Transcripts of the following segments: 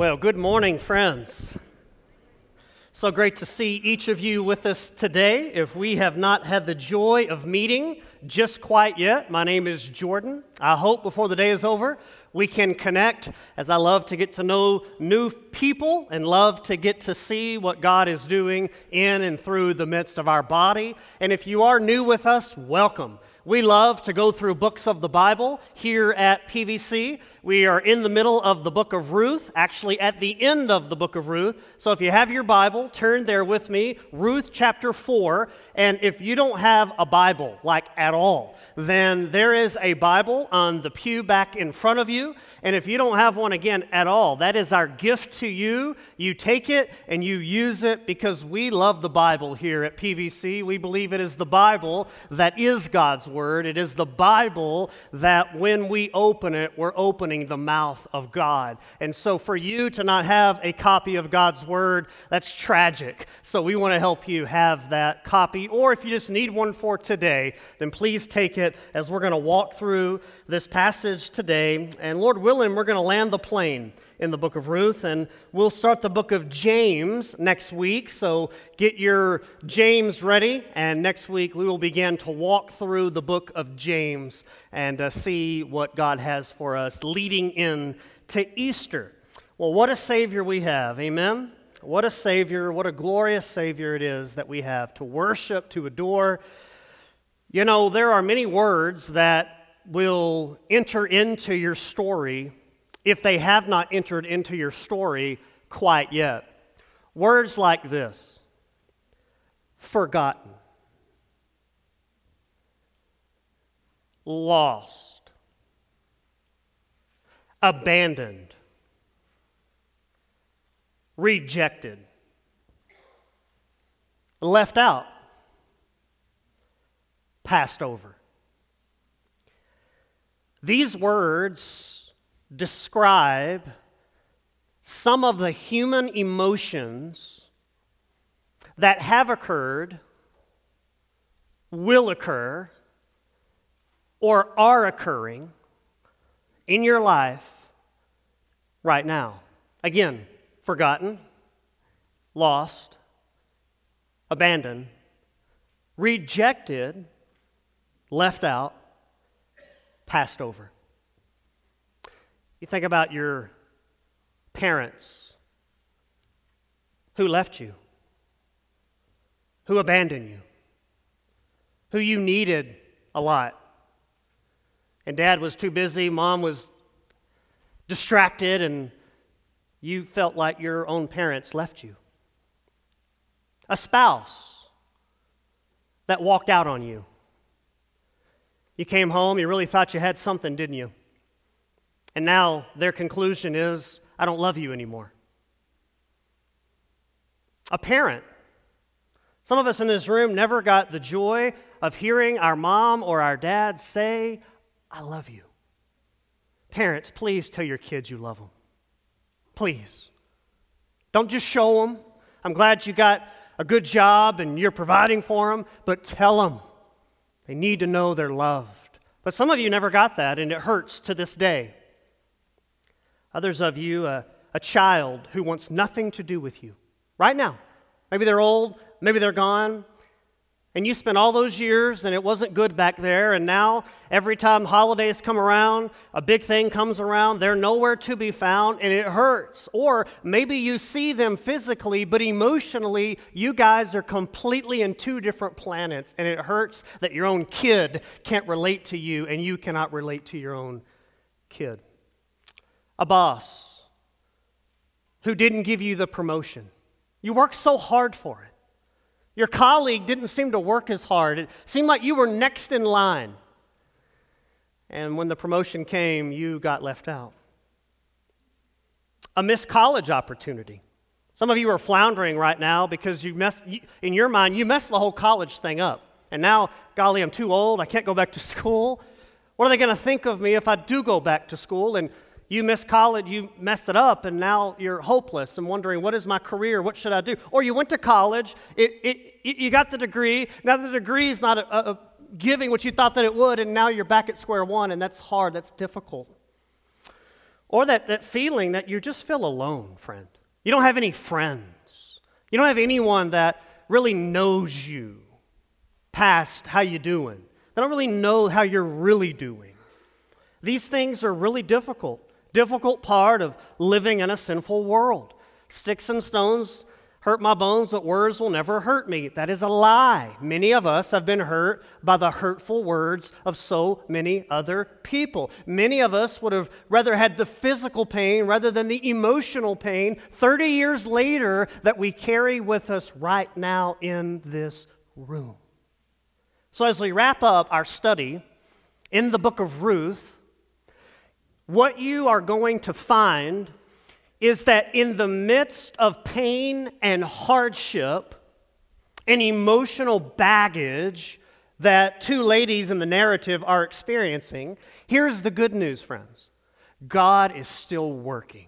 Well, good morning, friends. So great to see each of you with us today. If we have not had the joy of meeting just quite yet, my name is Jordan. I hope before the day is over, we can connect as I love to get to know new people and love to get to see what God is doing in and through the midst of our body. And if you are new with us, welcome. We love to go through books of the Bible here at PVC. We are in the middle of the book of Ruth, actually at the end of the book of Ruth. So if you have your Bible, turn there with me, Ruth chapter 4. And if you don't have a Bible, like at all, then there is a Bible on the pew back in front of you. And if you don't have one again at all, that is our gift to you. You take it and you use it because we love the Bible here at PVC. We believe it is the Bible that is God's Word. It is the Bible that when we open it, we're opening the mouth of God. And so for you to not have a copy of God's Word, that's tragic. So we want to help you have that copy. Or if you just need one for today, then please take it as we're going to walk through this passage today. And Lord willing, we're going to land the plane in the book of Ruth, and we'll start the book of James next week. So get your James ready, and next week we will begin to walk through the book of James and uh, see what God has for us leading in to Easter. Well, what a Savior we have, amen? What a Savior, what a glorious Savior it is that we have to worship, to adore. You know, there are many words that will enter into your story if they have not entered into your story quite yet. Words like this forgotten, lost, abandoned, rejected, left out, passed over. These words describe some of the human emotions that have occurred, will occur, or are occurring in your life right now. Again, forgotten, lost, abandoned, rejected, left out, passed over. You think about your parents who left you, who abandoned you, who you needed a lot. And dad was too busy, mom was distracted, and you felt like your own parents left you. A spouse that walked out on you. You came home, you really thought you had something, didn't you? And now their conclusion is, I don't love you anymore. A parent. Some of us in this room never got the joy of hearing our mom or our dad say, I love you. Parents, please tell your kids you love them. Please. Don't just show them. I'm glad you got a good job and you're providing for them, but tell them they need to know they're loved. But some of you never got that, and it hurts to this day. Others of you, a child who wants nothing to do with you right now. Maybe they're old, maybe they're gone, and you spent all those years and it wasn't good back there, and now every time holidays come around, a big thing comes around, they're nowhere to be found and it hurts. Or maybe you see them physically, but emotionally, you guys are completely in two different planets, and it hurts that your own kid can't relate to you and you cannot relate to your own kid. A boss who didn't give you the promotion, you worked so hard for it. Your colleague didn't seem to work as hard. It seemed like you were next in line. And when the promotion came, you got left out. A missed college opportunity. Some of you are floundering right now because you messed, in your mind, you messed the whole college thing up. And now, golly, I'm too old. I can't go back to school. What are they going to think of me if I do go back to school? And you missed college, you messed it up, and now you're hopeless and wondering, what is my career? What should I do? Or you went to college, it, it, you got the degree, now the degree is not a, a giving what you thought that it would, and now you're back at square one, and that's hard, that's difficult. Or that, that feeling that you just feel alone, friend. You don't have any friends. You don't have anyone that really knows you past how you doing. They don't really know how you're really doing. These things are really difficult. Difficult part of living in a sinful world. Sticks and stones hurt my bones, but words will never hurt me. That is a lie. Many of us have been hurt by the hurtful words of so many other people. Many of us would have rather had the physical pain rather than the emotional pain 30 years later that we carry with us right now in this room. So, as we wrap up our study in the book of Ruth, what you are going to find is that in the midst of pain and hardship and emotional baggage that two ladies in the narrative are experiencing, here's the good news, friends God is still working,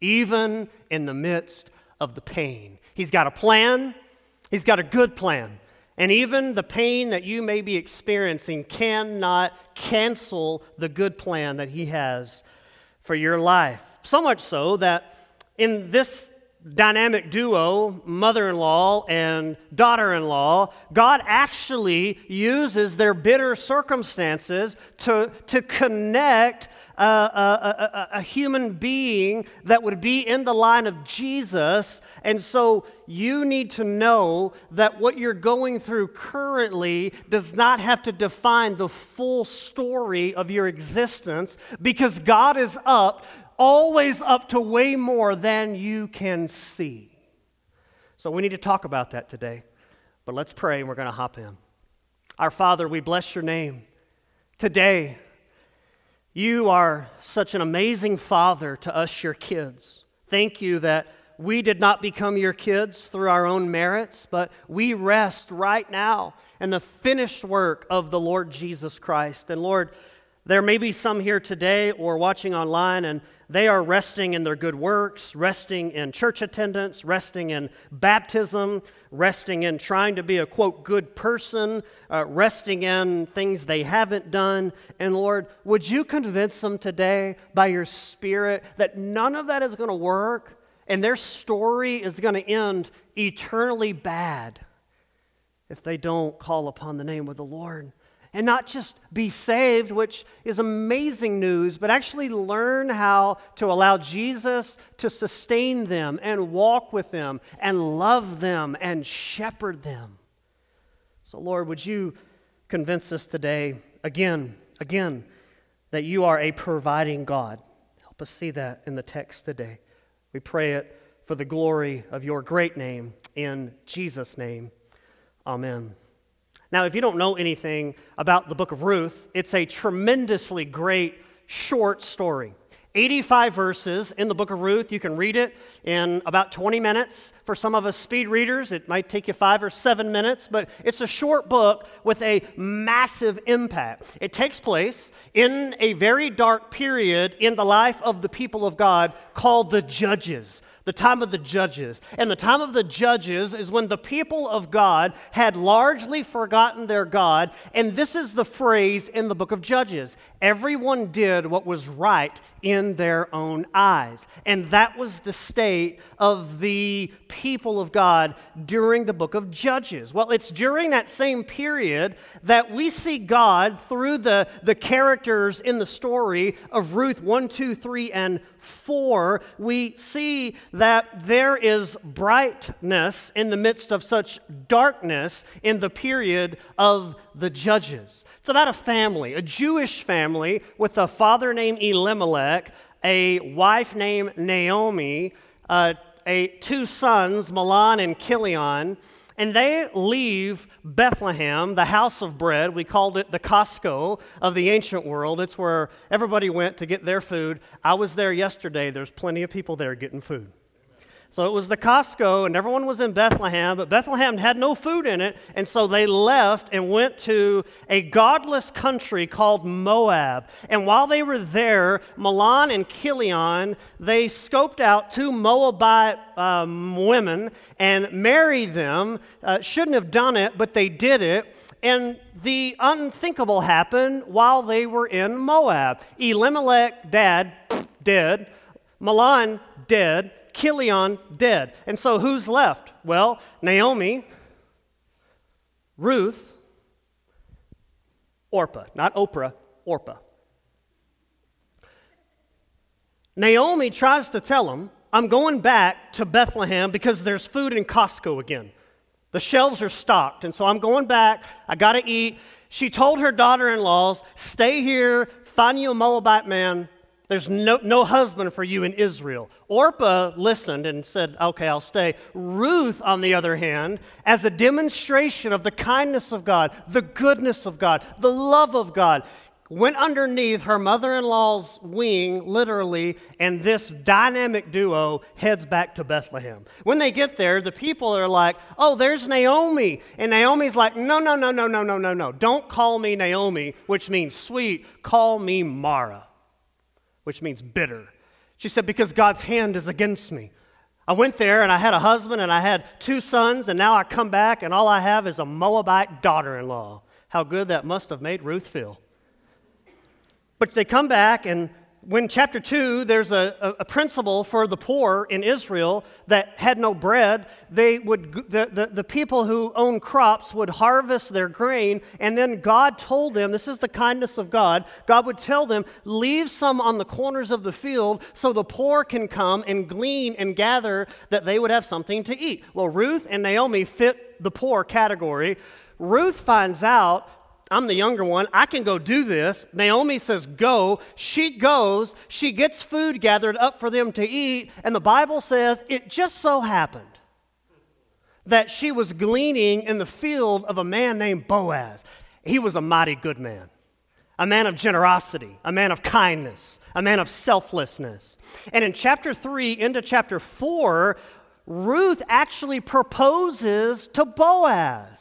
even in the midst of the pain. He's got a plan, He's got a good plan. And even the pain that you may be experiencing cannot cancel the good plan that He has for your life. So much so that in this dynamic duo, mother in law and daughter in law, God actually uses their bitter circumstances to, to connect a, a, a, a, human being that would be in the line of Jesus. And so you need to know that what you're going through currently does not have to define the full story of your existence because God is up always up to way more than you can see. So we need to talk about that today. But let's pray and we're going to hop in. Our Father, we bless your name. Today, you are such an amazing Father to us, your kids. Thank you that we did not become your kids through our own merits, but we rest right now in the finished work of the Lord Jesus Christ. And Lord, there may be some here today or watching online, and they are resting in their good works, resting in church attendance, resting in baptism, resting in trying to be a quote good person, uh, resting in things they haven't done. And Lord, would you convince them today by your Spirit that none of that is going to work and their story is going to end eternally bad if they don't call upon the name of the Lord? And not just be saved, which is amazing news, but actually learn how to allow Jesus to sustain them and walk with them and love them and shepherd them. So, Lord, would you convince us today, again, again, that you are a providing God? Help us see that in the text today. We pray it for the glory of your great name. In Jesus' name, amen. Now, if you don't know anything about the book of Ruth, it's a tremendously great short story. 85 verses in the book of Ruth. You can read it in about 20 minutes. For some of us speed readers, it might take you five or seven minutes, but it's a short book with a massive impact. It takes place in a very dark period in the life of the people of God called the Judges the time of the judges. And the time of the judges is when the people of God had largely forgotten their God. And this is the phrase in the book of Judges everyone did what was right in their own eyes. And that was the state of the people of God during the book of Judges. Well, it's during that same period that we see God through the, the characters in the story of Ruth 1, 2, 3, and 4, we see that there is brightness in the midst of such darkness in the period of the judges. It's about a family, a Jewish family with a father named Elimelech, a wife named Naomi, uh, a, two sons, Mahlon and Chilion. And they leave Bethlehem, the house of bread. We called it the Costco of the ancient world. It's where everybody went to get their food. I was there yesterday. There's plenty of people there getting food. So it was the Costco, and everyone was in Bethlehem, but Bethlehem had no food in it, and so they left and went to a godless country called Moab. And while they were there, Mahlon and Chilion, they scoped out two Moabite um, women and married them. Uh, shouldn't have done it, but they did it. And the unthinkable happened while they were in Moab. Elimelech, dad, dead. Mahlon, dead. Chilion, dead. And so who's left? Well, Naomi, Ruth, Orpah. Not Oprah, Orpah. Naomi tries to tell him, I'm going back to Bethlehem because there's food in Costco again. The shelves are stocked, and so I'm going back. I got to eat. She told her daughter in laws, Stay here, find you a Moabite man. There's no, no husband for you in Israel. Orpah listened and said, Okay, I'll stay. Ruth, on the other hand, as a demonstration of the kindness of God, the goodness of God, the love of God, went underneath her mother in law's wing, literally, and this dynamic duo heads back to Bethlehem. When they get there, the people are like, Oh, there's Naomi. And Naomi's like, No, no, no, no, no, no, no, no. Don't call me Naomi, which means sweet. Call me Mara which means bitter. She said, Because God's hand is against me. I went there and I had a husband and I had two sons, and now I come back and all I have is a Moabite daughter in law. How good that must have made Ruth feel. But they come back and when chapter 2 there's a, a, principle for the poor in israel that had no bread they would the, the, the people who own crops would harvest their grain and then god told them this is the kindness of god god would tell them leave some on the corners of the field so the poor can come and glean and gather that they would have something to eat. Well ruth and naomi fit the poor category. Ruth finds out I'm the younger one. I can go do this. Naomi says, Go. She goes. She gets food gathered up for them to eat. And the Bible says it just so happened that she was gleaning in the field of a man named Boaz. He was a mighty good man, a man of generosity, a man of kindness, a man of selflessness. And in chapter 3 into chapter 4, Ruth actually proposes to Boaz.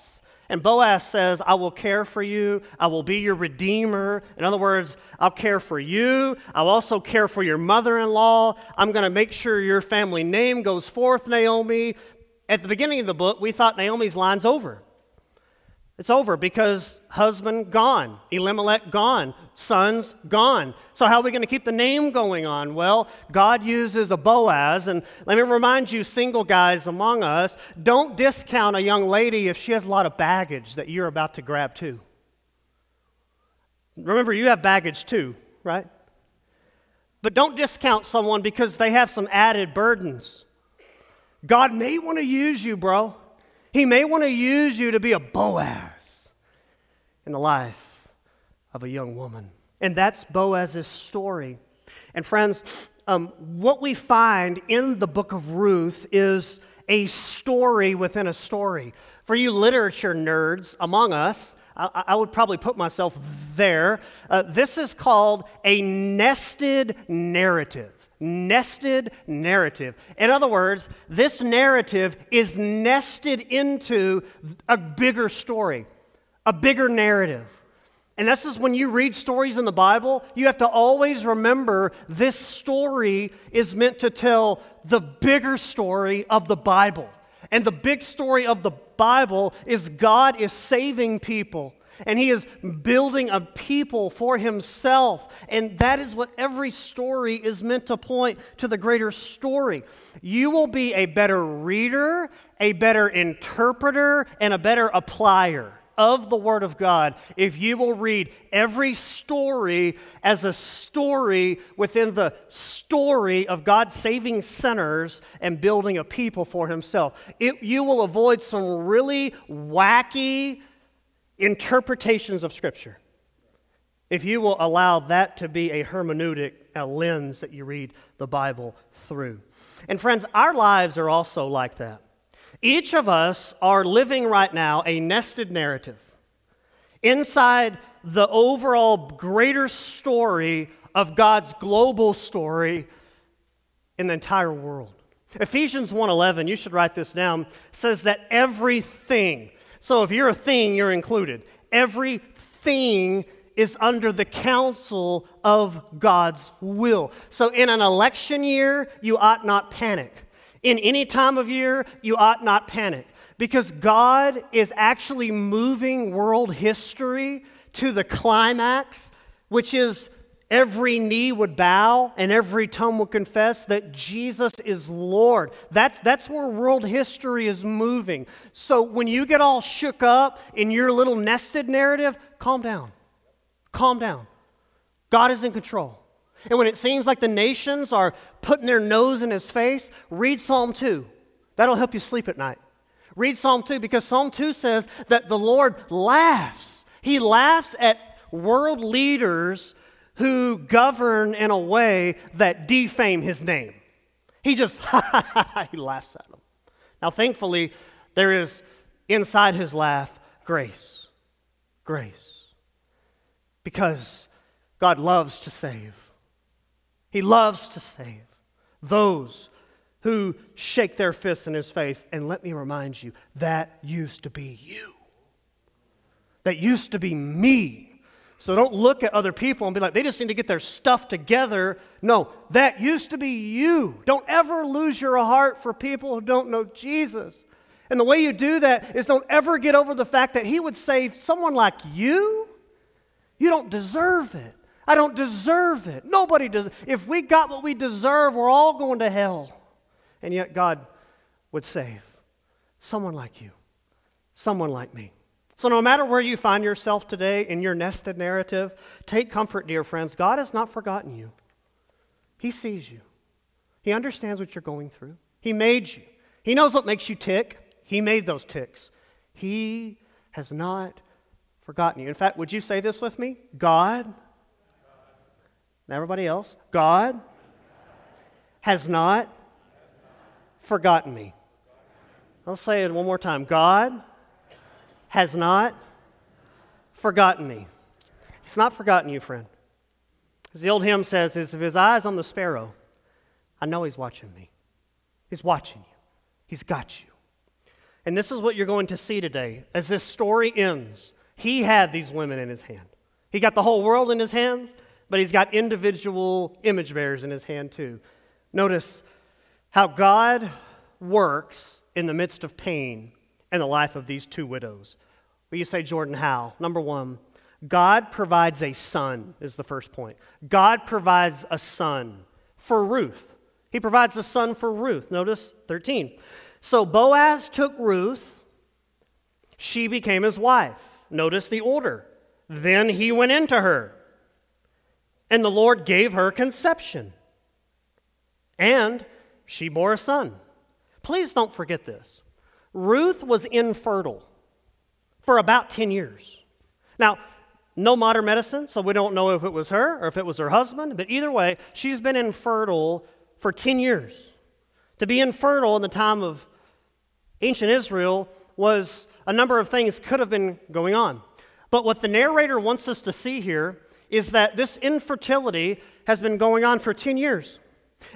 And Boaz says, I will care for you. I will be your redeemer. In other words, I'll care for you. I'll also care for your mother in law. I'm going to make sure your family name goes forth, Naomi. At the beginning of the book, we thought Naomi's line's over. It's over because husband gone, Elimelech gone, sons gone. So, how are we going to keep the name going on? Well, God uses a Boaz. And let me remind you, single guys among us, don't discount a young lady if she has a lot of baggage that you're about to grab too. Remember, you have baggage too, right? But don't discount someone because they have some added burdens. God may want to use you, bro. He may want to use you to be a Boaz in the life of a young woman. And that's Boaz's story. And friends, um, what we find in the book of Ruth is a story within a story. For you literature nerds among us, I, I would probably put myself there. Uh, this is called a nested narrative nested narrative. In other words, this narrative is nested into a bigger story, a bigger narrative. And this is when you read stories in the Bible, you have to always remember this story is meant to tell the bigger story of the Bible. And the big story of the Bible is God is saving people and he is building a people for himself. And that is what every story is meant to point to the greater story. You will be a better reader, a better interpreter, and a better applier of the Word of God if you will read every story as a story within the story of God saving sinners and building a people for Himself. It, you will avoid some really wacky, interpretations of Scripture. If you will allow that to be a hermeneutic, a lens that you read the Bible through. And friends, our lives are also like that. Each of us are living right now a nested narrative inside the overall greater story of God's global story in the entire world. Ephesians 1:11, you should write this down, says that everything so if you're a thing, you're included. Everything is under the counsel of God's will. So in an election year, you ought not panic. In any time of year, you ought not panic because God is actually moving world history to the climax, which is every knee would bow and every tongue would confess that Jesus is Lord. That's, that's where world history is moving. So when you get all shook up in your little nested narrative, calm down. Calm down. God is in control. And when it seems like the nations are putting their nose in his face, read Psalm 2. That'll help you sleep at night. Read Psalm 2 because Psalm 2 says that the Lord laughs. He laughs at world leaders who govern in a way that defame his name. He just, he laughs at them. Now, thankfully, there is inside his laugh grace. Grace. Because God loves to save. He loves to save those who shake their fists in his face. And let me remind you, that used to be you. That used to be me. So don't look at other people and be like, they just need to get their stuff together. No, that used to be you. Don't ever lose your heart for people who don't know Jesus. And the way you do that is don't ever get over the fact that He would save someone like you. You don't deserve it. I don't deserve it. Nobody does. If we got what we deserve, we're all going to hell. And yet God would save someone like you, someone like me. So, no matter where you find yourself today in your nested narrative, take comfort, dear friends. God has not forgotten you. He sees you, He understands what you're going through. He made you, He knows what makes you tick. He made those ticks. He has not forgotten you. In fact, would you say this with me? God, everybody else, God has not forgotten me. I'll say it one more time. God has not forgotten me. He's not forgotten you, friend. As the old hymn says, is if his eyes on the sparrow, I know he's watching me. He's watching you. He's got you. And this is what you're going to see today. As this story ends, he had these women in his hand. He got the whole world in his hands, but he's got individual image bearers in his hand too. Notice how God works in the midst of pain in the life of these two widows. Will you say, Jordan, how? Number one, God provides a son, is the first point. God provides a son for Ruth. He provides a son for Ruth. Notice 13. So Boaz took Ruth, she became his wife. Notice the order. Then he went into her, and the Lord gave her conception, and she bore a son. Please don't forget this. Ruth was infertile for about 10 years. Now, no modern medicine, so we don't know if it was her or if it was her husband, but either way, she's been infertile for 10 years. To be infertile in the time of ancient Israel was a number of things could have been going on. But what the narrator wants us to see here is that this infertility has been going on for 10 years.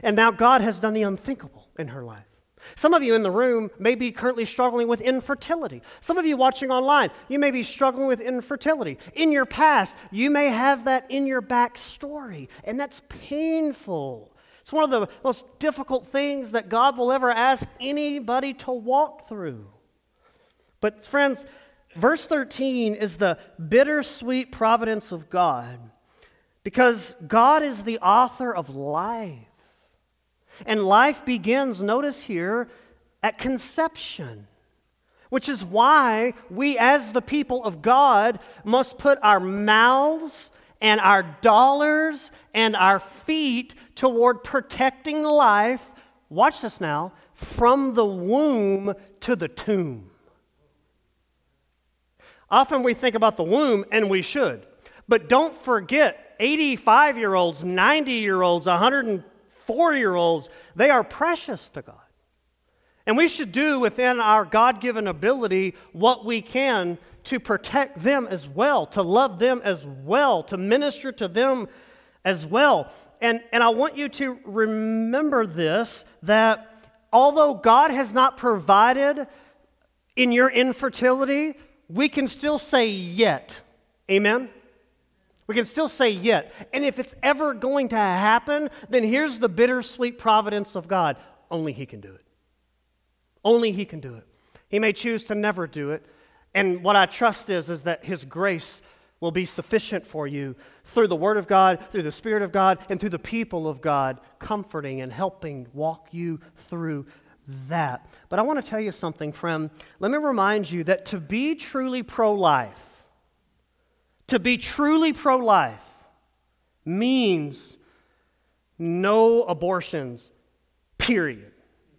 And now God has done the unthinkable in her life. Some of you in the room may be currently struggling with infertility. Some of you watching online, you may be struggling with infertility. In your past, you may have that in your backstory, and that's painful. It's one of the most difficult things that God will ever ask anybody to walk through. But, friends, verse 13 is the bittersweet providence of God because God is the author of life. And life begins, notice here, at conception, which is why we, as the people of God, must put our mouths and our dollars and our feet toward protecting life. Watch this now from the womb to the tomb. Often we think about the womb, and we should. But don't forget 85 year olds, 90 year olds, 100 four year olds, they are precious to God. And we should do within our God given ability what we can to protect them as well, to love them as well, to minister to them as well. And, and I want you to remember this that although God has not provided in your infertility, we can still say yet. Amen? We can still say yet. And if it's ever going to happen, then here's the bittersweet providence of God. Only He can do it. Only He can do it. He may choose to never do it. And what I trust is, is that His grace will be sufficient for you through the Word of God, through the Spirit of God, and through the people of God, comforting and helping walk you through that. But I want to tell you something, friend. Let me remind you that to be truly pro life, to be truly pro life means no abortions, period.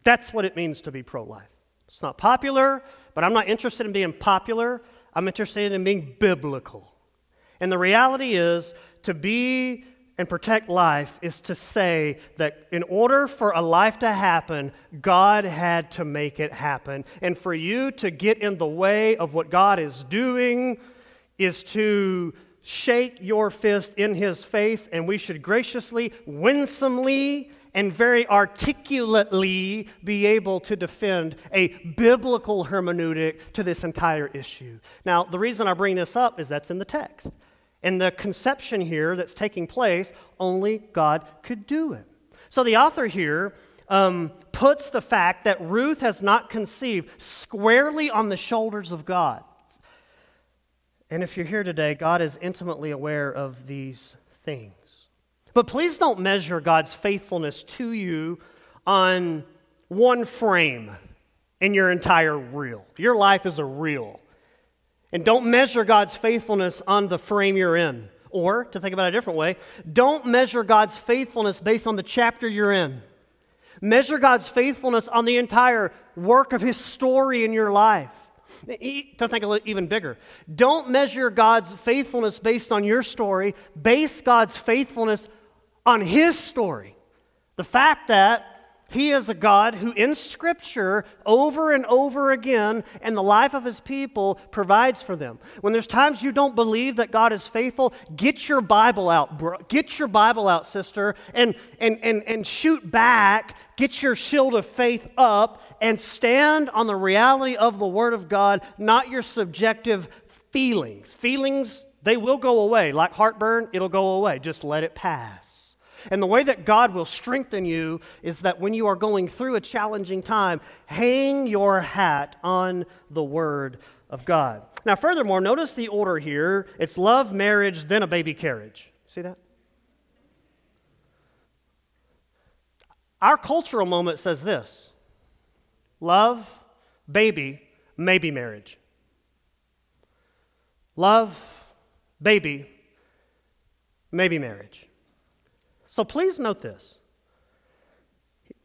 That's what it means to be pro life. It's not popular, but I'm not interested in being popular. I'm interested in being biblical. And the reality is, to be and protect life is to say that in order for a life to happen, God had to make it happen. And for you to get in the way of what God is doing is to shake your fist in his face, and we should graciously, winsomely, and very articulately be able to defend a biblical hermeneutic to this entire issue. Now, the reason I bring this up is that's in the text. And the conception here that's taking place, only God could do it. So the author here um, puts the fact that Ruth has not conceived squarely on the shoulders of God. And if you're here today, God is intimately aware of these things. But please don't measure God's faithfulness to you on one frame in your entire reel. Your life is a reel. And don't measure God's faithfulness on the frame you're in. Or, to think about it a different way, don't measure God's faithfulness based on the chapter you're in. Measure God's faithfulness on the entire work of His story in your life. To think a little even bigger, don't measure God's faithfulness based on your story. Base God's faithfulness on His story. The fact that he is a God who, in Scripture, over and over again, in the life of His people, provides for them. When there's times you don't believe that God is faithful, get your Bible out, bro. Get your Bible out, sister, and, and, and, and shoot back. Get your shield of faith up and stand on the reality of the Word of God, not your subjective feelings. Feelings, they will go away. Like heartburn, it'll go away. Just let it pass. And the way that God will strengthen you is that when you are going through a challenging time, hang your hat on the Word of God. Now, furthermore, notice the order here it's love, marriage, then a baby carriage. See that? Our cultural moment says this love, baby, maybe marriage. Love, baby, maybe marriage. So please note this.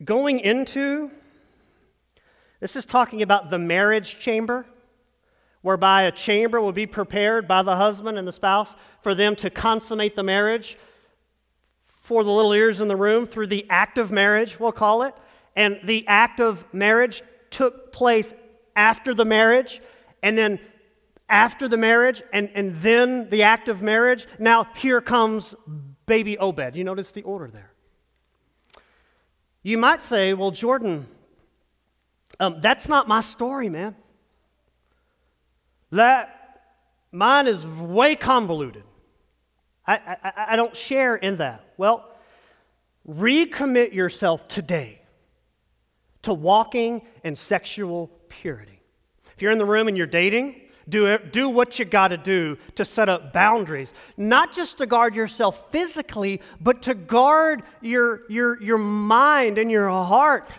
Going into, this is talking about the marriage chamber, whereby a chamber will be prepared by the husband and the spouse for them to consummate the marriage for the little ears in the room through the act of marriage, we'll call it. And the act of marriage took place after the marriage, and then after the marriage, and, and then the act of marriage. Now, here comes baby Obed. You notice the order there. You might say, well, Jordan, um, that's not my story, man. That mine is way convoluted. I, I, I don't share in that. Well, recommit yourself today to walking in sexual purity. If you're in the room and you're dating, do, it, do what you got to do to set up boundaries, not just to guard yourself physically, but to guard your, your, your mind and your heart.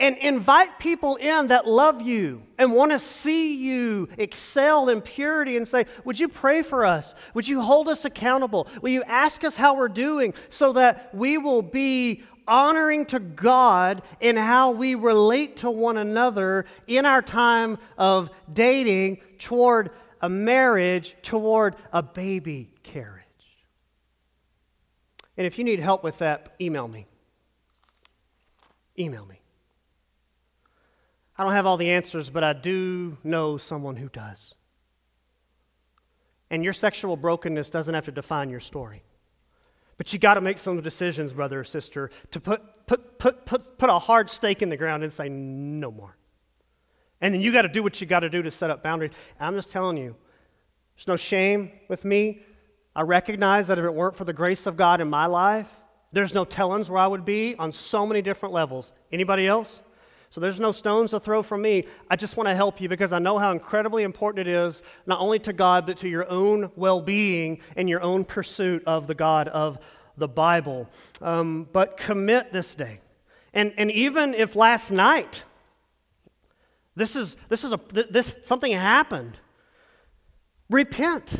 And invite people in that love you and want to see you excel in purity and say, Would you pray for us? Would you hold us accountable? Will you ask us how we're doing so that we will be honoring to God in how we relate to one another in our time of dating toward a marriage, toward a baby carriage. And if you need help with that, email me. Email me. I don't have all the answers, but I do know someone who does. And your sexual brokenness doesn't have to define your story. But you got to make some decisions, brother or sister, to put, put, put, put, put a hard stake in the ground and say, no more. And then you got to do what you got to do to set up boundaries. And I'm just telling you, there's no shame with me. I recognize that if it weren't for the grace of God in my life, there's no tellings where I would be on so many different levels. Anybody else? So there's no stones to throw from me. I just want to help you because I know how incredibly important it is, not only to God, but to your own well being and your own pursuit of the God of the Bible. Um, but commit this day. And, and even if last night, this is, this is a, this, something happened, repent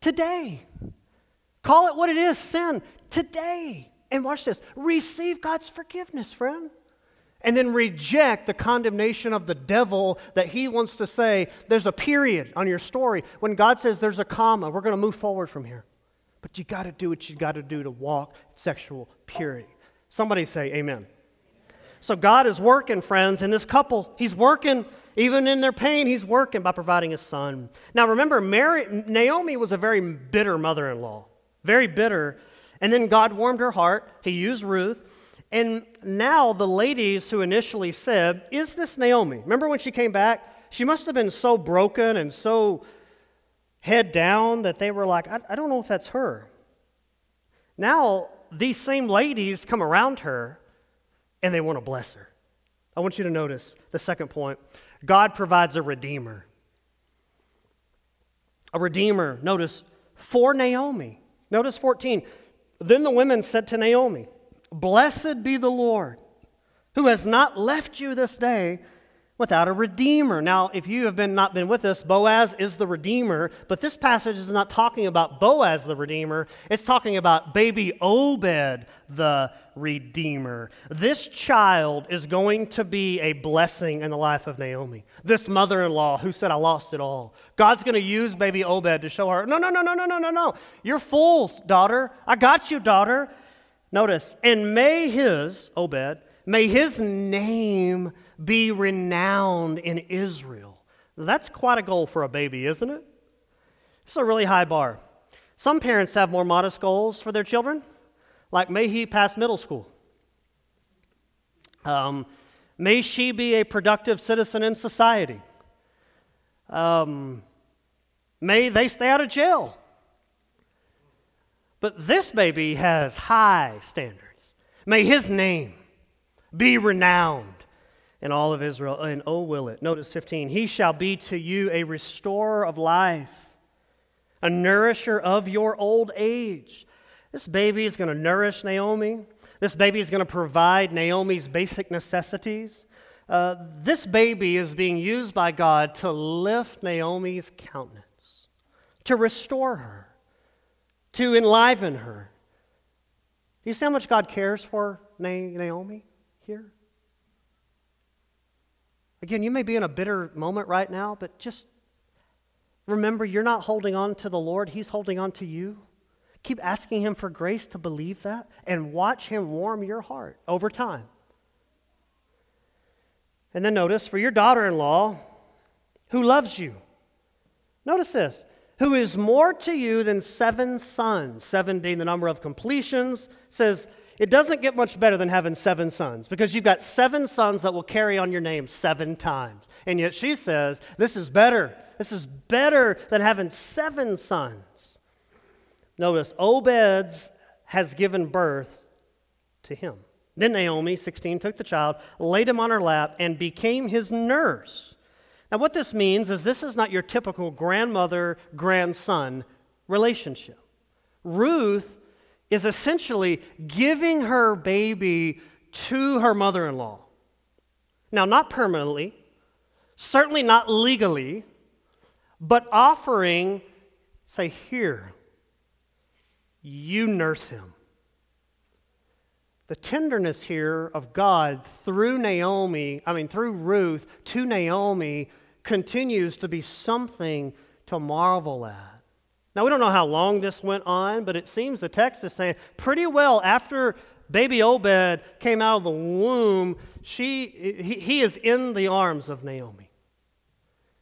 today. Call it what it is sin today. And watch this receive God's forgiveness, friend and then reject the condemnation of the devil that he wants to say there's a period on your story when God says there's a comma, we're going to move forward from here. But you got to do what you got to do to walk sexual purity. Somebody say amen. So God is working, friends, in this couple. He's working even in their pain, he's working by providing a son. Now remember, Mara, Naomi was a very bitter mother in law, very bitter. And then God warmed her heart. He used Ruth. And now the ladies who initially said, Is this Naomi? Remember when she came back? She must have been so broken and so head down that they were like, I, I don't know if that's her. Now these same ladies come around her and they want to bless her. I want you to notice the second point God provides a redeemer. A redeemer, notice, for Naomi. Notice 14. Then the women said to Naomi, Blessed be the Lord, who has not left you this day without a redeemer. Now, if you have been not been with us, Boaz is the redeemer, but this passage is not talking about Boaz the redeemer. It's talking about baby Obed the redeemer. This child is going to be a blessing in the life of Naomi. This mother-in-law who said I lost it all. God's going to use baby Obed to show her, "No, no, no, no, no, no, no, no. You're fools, daughter. I got you, daughter." Notice, and may his, Obed, may his name be renowned in Israel. That's quite a goal for a baby, isn't it? It's a really high bar. Some parents have more modest goals for their children, like may he pass middle school. Um, may she be a productive citizen in society. Um, may they stay out of jail. But this baby has high standards. May his name be renowned in all of Israel, and oh, will it. Notice 15 He shall be to you a restorer of life, a nourisher of your old age. This baby is going to nourish Naomi. This baby is going to provide Naomi's basic necessities. Uh, this baby is being used by God to lift Naomi's countenance, to restore her to enliven her. Do you see how much God cares for Naomi here? Again, you may be in a bitter moment right now, but just remember you're not holding on to the Lord, He's holding on to you. Keep asking Him for grace to believe that and watch Him warm your heart over time. And then notice for your daughter in law who loves you. Notice this who is more to you than seven sons, seven being the number of completions, says it doesn't get much better than having seven sons because you've got seven sons that will carry on your name seven times. And yet she says, This is better. This is better than having seven sons. Notice, Obed's has given birth to him. Then Naomi, 16, took the child, laid him on her lap, and became his nurse. Now, what this means is this is not your typical grandmother grandson relationship. Ruth is essentially giving her baby to her mother in law. Now, not permanently, certainly not legally, but offering, say, here, you nurse him. The tenderness here of God through Naomi, I mean, through Ruth to Naomi, continues to be something to marvel at. Now, we don't know how long this went on, but it seems the text is saying pretty well after baby Obed came out of the womb, she, he, he is in the arms of Naomi.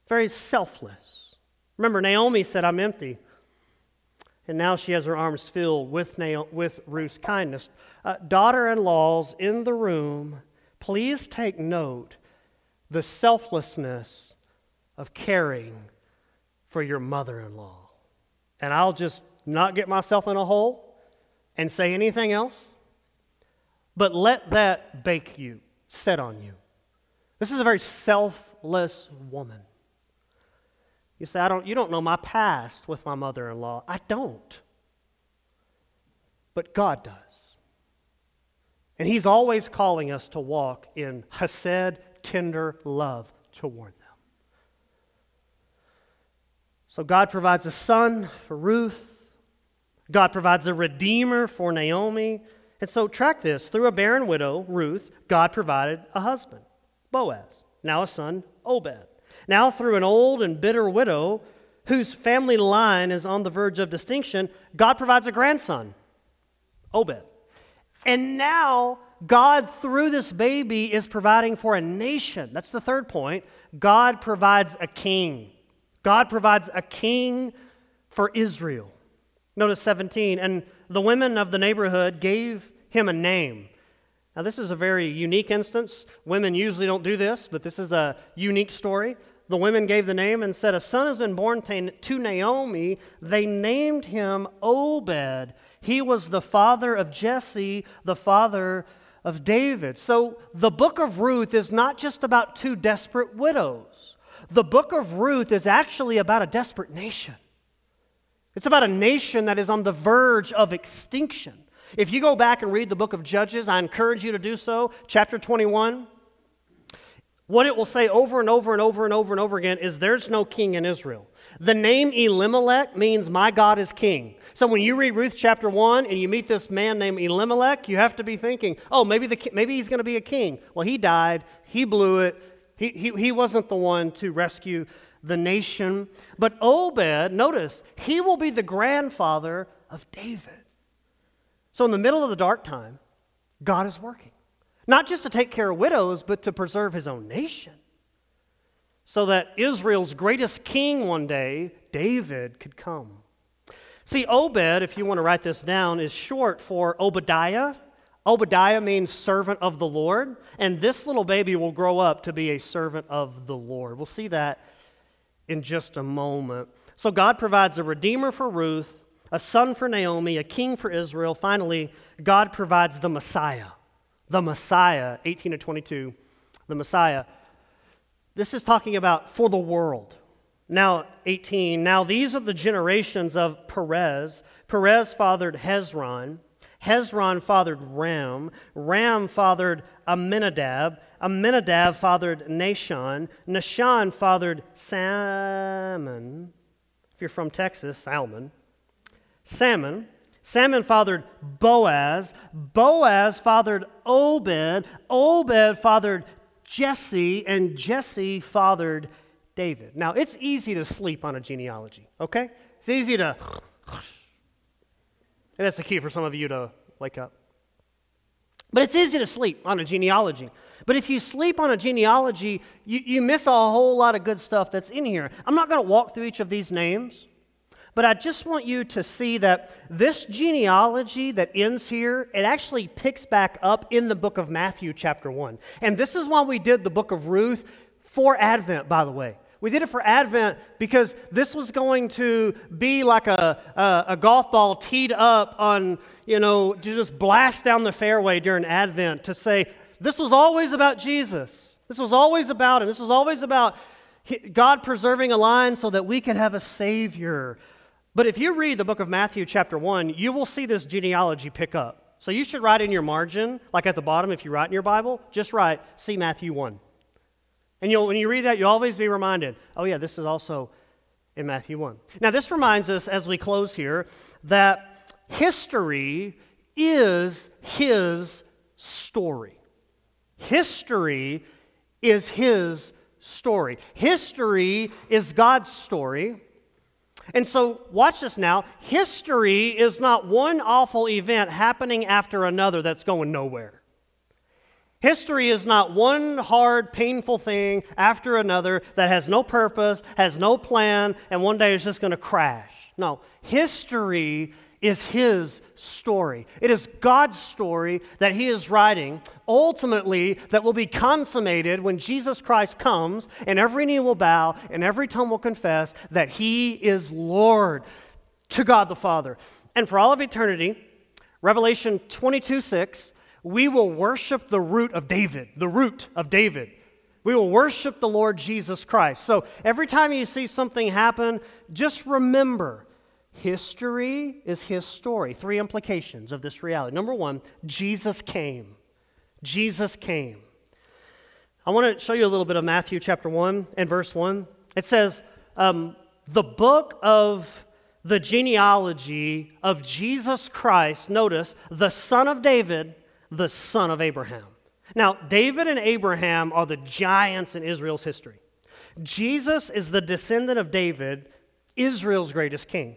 Very selfless. Remember, Naomi said, I'm empty. And now she has her arms filled with, Naomi, with Ruth's kindness. Uh, Daughter in laws in the room, please take note the selflessness of caring for your mother in law. And I'll just not get myself in a hole and say anything else, but let that bake you, set on you. This is a very selfless woman. You say, I don't, you don't know my past with my mother in law. I don't. But God does. And He's always calling us to walk in Hesed, tender love toward them. So God provides a son for Ruth. God provides a redeemer for Naomi. And so, track this through a barren widow, Ruth, God provided a husband, Boaz, now a son, Obed. Now, through an old and bitter widow whose family line is on the verge of distinction, God provides a grandson, Obed. And now, God, through this baby, is providing for a nation. That's the third point. God provides a king. God provides a king for Israel. Notice 17. And the women of the neighborhood gave him a name. Now, this is a very unique instance. Women usually don't do this, but this is a unique story. The women gave the name and said, A son has been born to Naomi. They named him Obed. He was the father of Jesse, the father of David. So the book of Ruth is not just about two desperate widows. The book of Ruth is actually about a desperate nation. It's about a nation that is on the verge of extinction. If you go back and read the book of Judges, I encourage you to do so, chapter 21. What it will say over and over and over and over and over again is there's no king in Israel. The name Elimelech means my God is king. So when you read Ruth chapter 1 and you meet this man named Elimelech, you have to be thinking, oh, maybe, the, maybe he's going to be a king. Well, he died, he blew it, he, he, he wasn't the one to rescue the nation. But Obed, notice, he will be the grandfather of David. So in the middle of the dark time, God is working. Not just to take care of widows, but to preserve his own nation. So that Israel's greatest king one day, David, could come. See, Obed, if you want to write this down, is short for Obadiah Obadiah means servant of the Lord, and this little baby will grow up to be a servant of the Lord. We'll see that in just a moment. So, God provides a redeemer for Ruth, a son for Naomi, a king for Israel. Finally, God provides the Messiah. The Messiah, 18 to 22, the Messiah. This is talking about for the world. Now, 18. Now, these are the generations of Perez. Perez fathered Hezron. Hezron fathered Ram. Ram fathered Amminadab. Amminadab fathered Nahshon. Nahshon fathered Salmon. If you're from Texas, Salmon. Salmon. Salmon fathered Boaz. Boaz fathered Obed. Obed fathered Jesse. And Jesse fathered David. Now, it's easy to sleep on a genealogy, okay? It's easy to and that's the key for some of you to wake up. But it's easy to sleep on a genealogy. But if you sleep on a genealogy, you, you miss a whole lot of good stuff that's in here. I'm not going to walk through each of these names, but I just want you to see that this genealogy that ends here, it actually picks back up in the book of Matthew, chapter 1. And this is why we did the book of Ruth for Advent, by the way. We did it for Advent because this was going to be like a, a, a, golf ball teed up on, you know, to just blast down the fairway during Advent to say, this was always about Jesus. This was always about Him. This was always about God preserving a line so that we could have a Savior. But if you read the book of Matthew, chapter 1, you will see this genealogy pick up. So you should write in your margin, like at the bottom, if you write in your Bible, just write, see Matthew 1. And you'll, when you read that, you'll always be reminded oh, yeah, this is also in Matthew 1. Now, this reminds us as we close here that history is his story. History is his story. History is God's story. And so, watch this now. History is not one awful event happening after another that's going nowhere. History is not one hard, painful thing after another that has no purpose, has no plan, and one day is just going to crash. No, history is His story. It is God's story that He is writing, ultimately, that will be consummated when Jesus Christ comes, and every knee will bow, and every tongue will confess that He is Lord to God the Father. And for all of eternity, Revelation 22 6 we will worship the root of David, the root of David. We will worship the Lord Jesus Christ. So every time you see something happen, just remember history is his story. Three implications of this reality. Number one, Jesus came. Jesus came. I want to show you a little bit of Matthew chapter 1 and verse 1. It says, um, The book of the genealogy of Jesus Christ, notice, the son of David, the son of Abraham. Now, David and Abraham are the giants in Israel's history. Jesus is the descendant of David, Israel's greatest king.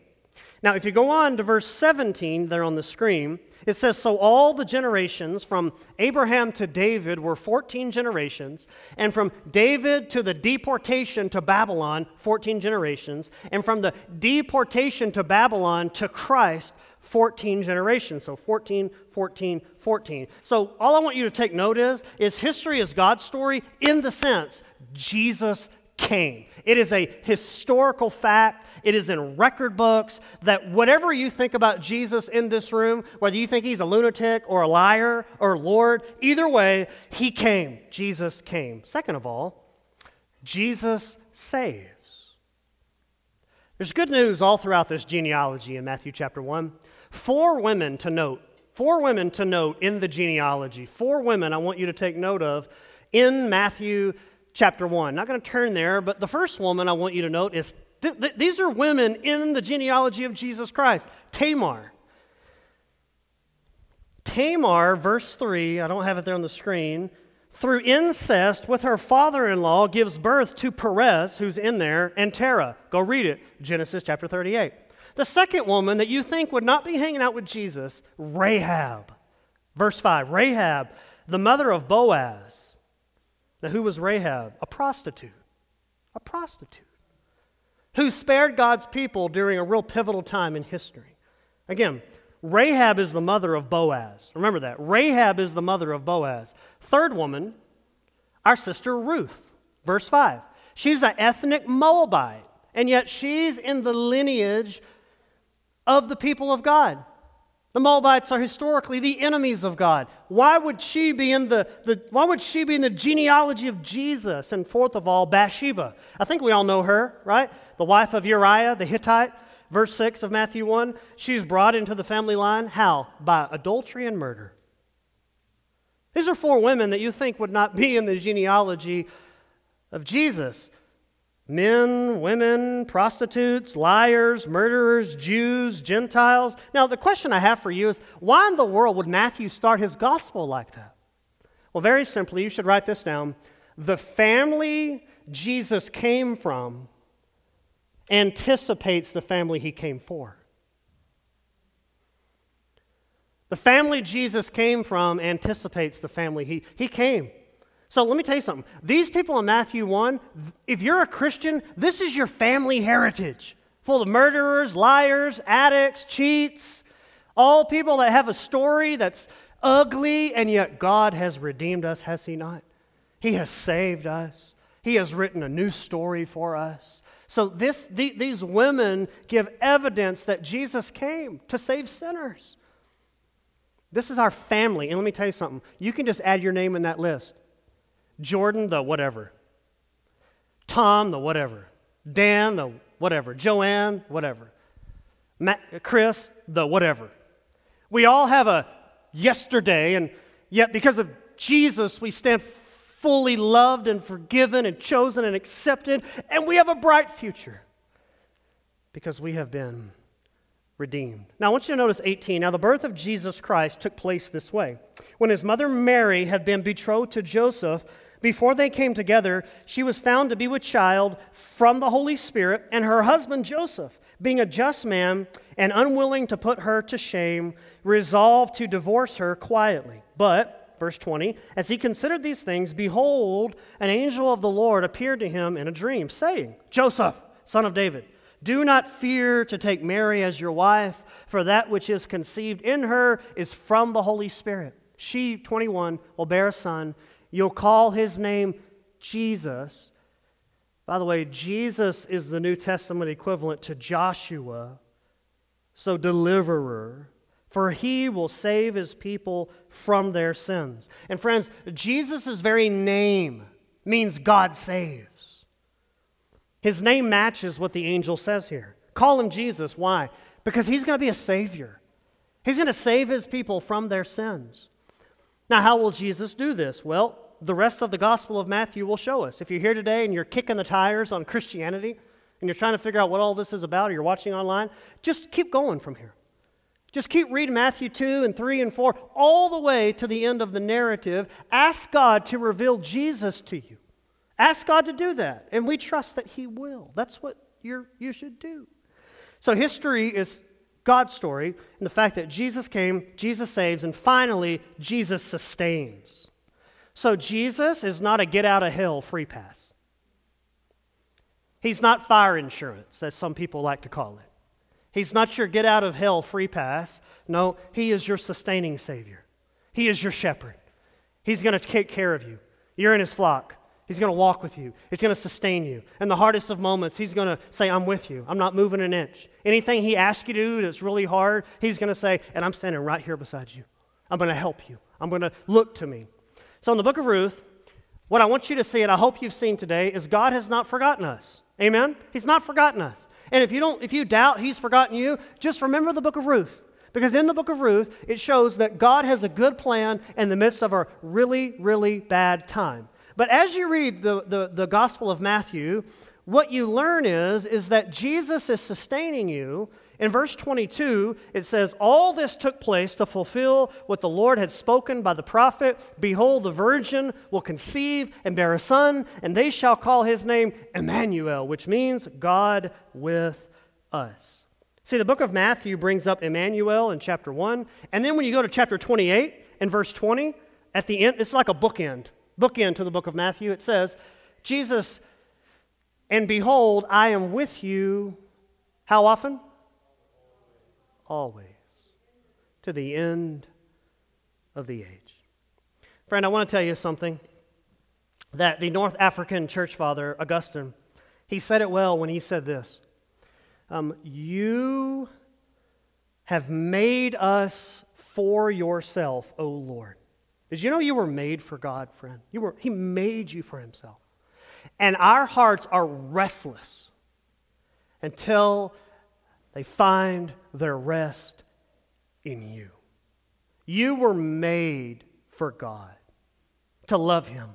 Now, if you go on to verse 17 there on the screen, it says, So all the generations from Abraham to David were 14 generations, and from David to the deportation to Babylon, 14 generations, and from the deportation to Babylon to Christ, 14 generations. So 14, 14, 14. So all I want you to take note is, is history is God's story in the sense Jesus came. It is a historical fact. It is in record books that whatever you think about Jesus in this room, whether you think he's a lunatic or a liar or Lord, either way, he came. Jesus came. Second of all, Jesus saves. There's good news all throughout this genealogy in Matthew chapter 1. Four women to note, four women to note in the genealogy. Four women I want you to take note of in Matthew chapter 1. Not going to turn there, but the first woman I want you to note is th- th- these are women in the genealogy of Jesus Christ. Tamar. Tamar, verse 3, I don't have it there on the screen, through incest with her father in law gives birth to Perez, who's in there, and Terah. Go read it, Genesis chapter 38. The second woman that you think would not be hanging out with Jesus, Rahab. Verse 5 Rahab, the mother of Boaz. Now, who was Rahab? A prostitute. A prostitute. Who spared God's people during a real pivotal time in history. Again, Rahab is the mother of Boaz. Remember that. Rahab is the mother of Boaz. Third woman, our sister Ruth. Verse 5. She's an ethnic Moabite, and yet she's in the lineage of the people of God. The Moabites are historically the enemies of God. Why would she be in the, the, why would she be in the genealogy of Jesus? And fourth of all, Bathsheba. I think we all know her, right? The wife of Uriah the Hittite, verse 6 of Matthew 1. She's brought into the family line. How? By adultery and murder. These are four women that you think would not be in the genealogy of Jesus men, women, prostitutes, liars, murderers, Jews, Gentiles. Now, the question I have for you is why in the world would Matthew start his gospel like that? Well, very simply, you should write this down. The family Jesus came from anticipates the family he came for. The family Jesus came from anticipates the family he, he came. So let me tell you something. These people in Matthew 1, if you're a Christian, this is your family heritage full of murderers, liars, addicts, cheats, all people that have a story that's ugly, and yet God has redeemed us, has He not? He has saved us, He has written a new story for us. So this, the, these women give evidence that Jesus came to save sinners. This is our family. And let me tell you something. You can just add your name in that list. Jordan, the whatever. Tom, the whatever. Dan, the whatever. Joanne, whatever. Matt, Chris, the whatever. We all have a yesterday, and yet because of Jesus, we stand fully loved and forgiven and chosen and accepted, and we have a bright future because we have been redeemed. Now, I want you to notice 18. Now, the birth of Jesus Christ took place this way. When his mother Mary had been betrothed to Joseph, before they came together, she was found to be with child from the Holy Spirit, and her husband Joseph, being a just man and unwilling to put her to shame, resolved to divorce her quietly. But, verse 20, as he considered these things, behold, an angel of the Lord appeared to him in a dream, saying, Joseph, son of David, do not fear to take Mary as your wife, for that which is conceived in her is from the Holy Spirit. She, 21, will bear a son You'll call his name Jesus. By the way, Jesus is the New Testament equivalent to Joshua, so deliverer, for he will save his people from their sins. And friends, Jesus' very name means God saves. His name matches what the angel says here. Call him Jesus. Why? Because he's going to be a savior. He's going to save his people from their sins. Now, how will Jesus do this? Well, the rest of the Gospel of Matthew will show us. If you're here today and you're kicking the tires on Christianity and you're trying to figure out what all this is about or you're watching online, just keep going from here. Just keep reading Matthew 2 and 3 and 4 all the way to the end of the narrative. Ask God to reveal Jesus to you. Ask God to do that, and we trust that He will. That's what you you should do. So, history is God's story, and the fact that Jesus came, Jesus saves, and finally, Jesus sustains. So, Jesus is not a get out of hell free pass. He's not fire insurance, as some people like to call it. He's not your get out of hell free pass. No, He is your sustaining Savior. He is your shepherd. He's going to take care of you. You're in His flock. He's going to walk with you. He's going to sustain you. In the hardest of moments, He's going to say, I'm with you. I'm not moving an inch. Anything He asks you to do that's really hard, He's going to say, and I'm standing right here beside you. I'm going to help you. I'm going to look to me. So in the book of Ruth, what I want you to see, and I hope you've seen today, is God has not forgotten us. Amen? He's not forgotten us. And if you don't, if you doubt he's forgotten you, just remember the book of Ruth. Because in the book of Ruth, it shows that God has a good plan in the midst of a really, really bad time. But as you read the, the, the Gospel of Matthew, what you learn is, is that Jesus is sustaining you in verse 22, it says, All this took place to fulfill what the Lord had spoken by the prophet Behold, the virgin will conceive and bear a son, and they shall call his name Emmanuel, which means God with us. See, the book of Matthew brings up Emmanuel in chapter 1, and then when you go to chapter 28 and verse 20, at the end, it's like a bookend. Bookend to the book of Matthew. It says, Jesus, and behold, I am with you. How often? always, to the end of the age. Friend, I want to tell you something that the North African church father, Augustine, he said it well when he said this um, You have made us for yourself, O Lord. Did you know you were made for God, friend? You were, he made you for himself. And our hearts are restless until they find their rest in you. You were made for God, to love Him,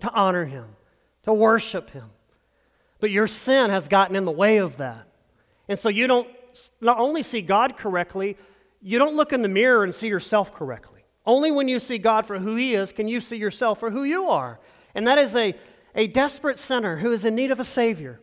to honor Him, to worship Him. But your sin has gotten in the way of that. And so you don't not only see God correctly, you don't look in the mirror and see yourself correctly. Only when you see God for who He is can you see yourself for who you are. And that is a, a desperate sinner who is in need of a Savior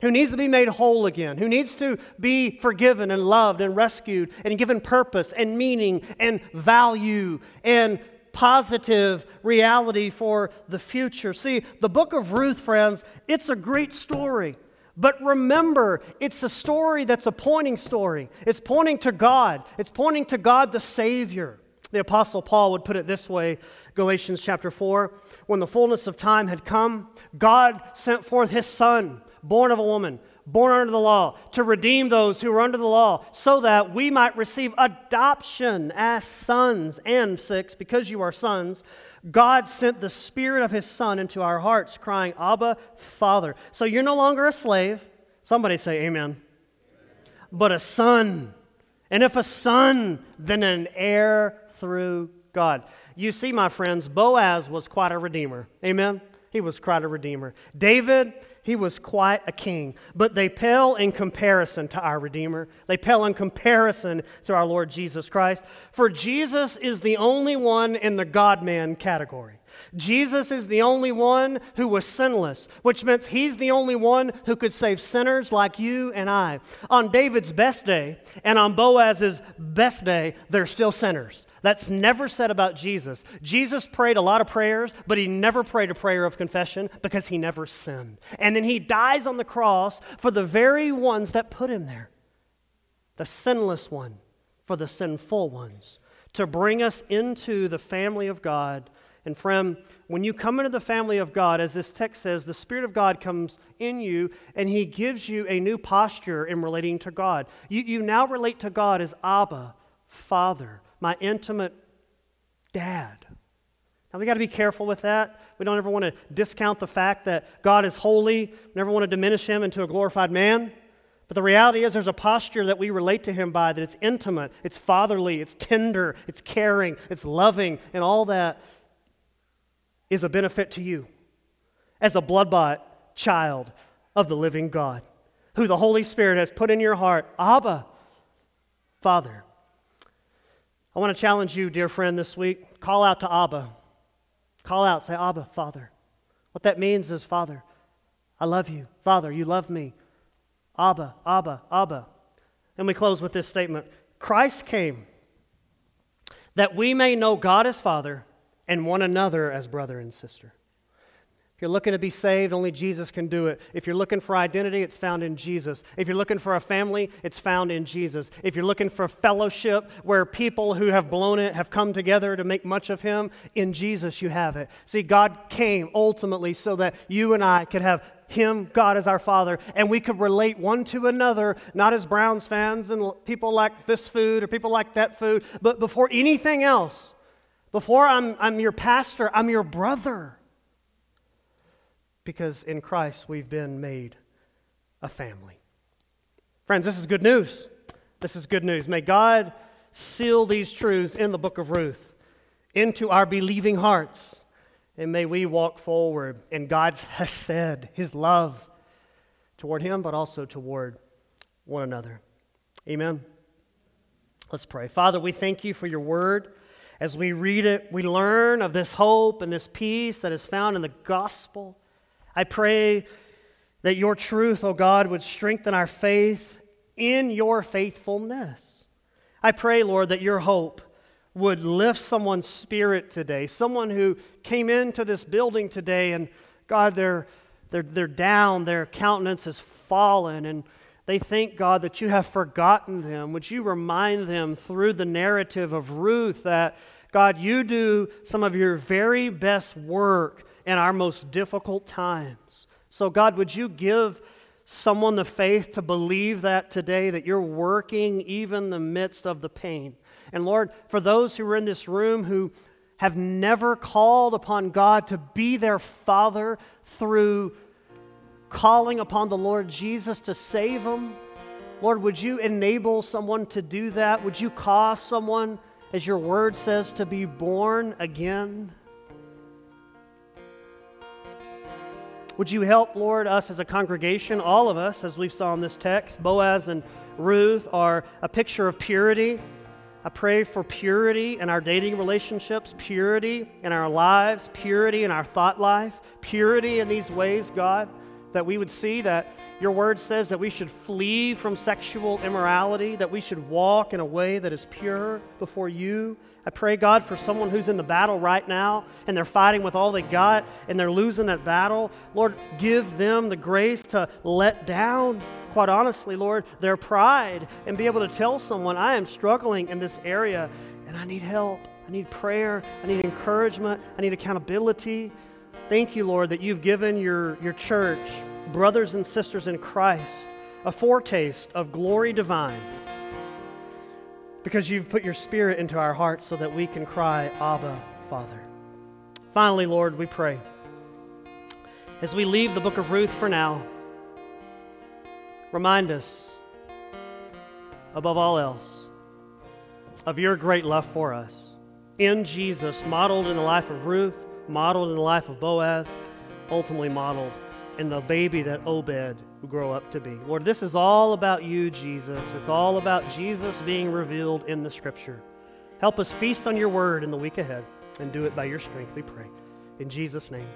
who needs to be made whole again, who needs to be forgiven and loved and rescued and given purpose and meaning and value and positive reality for the future. See, the book of Ruth, friends, it's a great story. But remember, it's a story that's a pointing story. It's pointing to God. It's pointing to God the Savior. The Apostle Paul would put it this way Galatians chapter 4 When the fullness of time had come, God sent forth his Son born of a woman, born under the law, to redeem those who were under the law, so that we might receive adoption as sons. And six, because you are sons, God sent the Spirit of His Son into our hearts, crying, Abba, Father. So you're no longer a slave. Somebody say, Amen. But a son. And if a son, then an heir through God. You see, my friends, Boaz was quite a redeemer. Amen? He was quite a redeemer. David, he was quite a king, but they pale in comparison to our Redeemer. They pale in comparison to our Lord Jesus Christ. For Jesus is the only one in the God man category. Jesus is the only one who was sinless, which means he's the only one who could save sinners like you and I. On David's best day and on Boaz's best day, they're still sinners. That's never said about Jesus. Jesus prayed a lot of prayers, but he never prayed a prayer of confession because he never sinned. And then he dies on the cross for the very ones that put him there the sinless one for the sinful ones, to bring us into the family of God. And friend, when you come into the family of God, as this text says, the Spirit of God comes in you and He gives you a new posture in relating to God. You, you now relate to God as Abba, Father my intimate dad. Now we got to be careful with that. We don't ever want to discount the fact that God is holy, we never want to diminish him into a glorified man. But the reality is, there's a posture that we relate to him by that it's intimate, it's fatherly, it's tender, it's caring, it's loving, and all that is a benefit to you as a blood bought child of the living God, who the Holy Spirit has put in your heart. Abba, Father. I want to challenge you, dear friend, this week. Call out to Abba. Call out, say, Abba, Father. What that means is, Father, I love you. Father, you love me. Abba, Abba, Abba. And we close with this statement Christ came that we may know God as Father and one another as brother and sister. If you're looking to be saved, only Jesus can do it. If you're looking for identity, it's found in Jesus. If you're looking for a family, it's found in Jesus. If you're looking for fellowship where people who have blown it have come together to make much of Him, in Jesus you have it. See, God came ultimately so that you and I could have him, God, as our Father, and we could relate one to another, not as Browns fans and people like this food or people like that food, but before anything else, before I'm, I'm your pastor, I'm your brother. Because in Christ we've been made a family. Friends, this is good news. This is good news. May God seal these truths in the book of Ruth into our believing hearts and may we walk forward in God's hesed, His love toward Him, but also toward one another. Amen. Let's pray. Father, we thank you for your word. As we read it, we learn of this hope and this peace that is found in the gospel. I pray that your truth, O oh God, would strengthen our faith in your faithfulness. I pray, Lord, that your hope would lift someone's spirit today. Someone who came into this building today and, God, they're, they're, they're down, their countenance has fallen, and they thank God, that you have forgotten them. Would you remind them through the narrative of Ruth that, God, you do some of your very best work in our most difficult times? So, God, would you give someone the faith to believe that today, that you're working even in the midst of the pain? And Lord, for those who are in this room who have never called upon God to be their Father through calling upon the Lord Jesus to save them, Lord, would you enable someone to do that? Would you cause someone, as your word says, to be born again? Would you help, Lord, us as a congregation, all of us, as we saw in this text? Boaz and Ruth are a picture of purity. I pray for purity in our dating relationships, purity in our lives, purity in our thought life, purity in these ways, God, that we would see that your word says that we should flee from sexual immorality, that we should walk in a way that is pure before you. I pray, God, for someone who's in the battle right now and they're fighting with all they got and they're losing that battle. Lord, give them the grace to let down quite honestly, Lord, their pride and be able to tell someone, I am struggling in this area and I need help. I need prayer. I need encouragement. I need accountability. Thank you, Lord, that you've given your, your church, brothers and sisters in Christ, a foretaste of glory divine because you've put your spirit into our hearts so that we can cry, Abba, Father. Finally, Lord, we pray. As we leave the book of Ruth for now, Remind us, above all else, of your great love for us. In Jesus, modeled in the life of Ruth, modeled in the life of Boaz, ultimately modeled in the baby that Obed will grow up to be. Lord, this is all about you, Jesus. It's all about Jesus being revealed in the Scripture. Help us feast on your word in the week ahead and do it by your strength, we pray. In Jesus' name.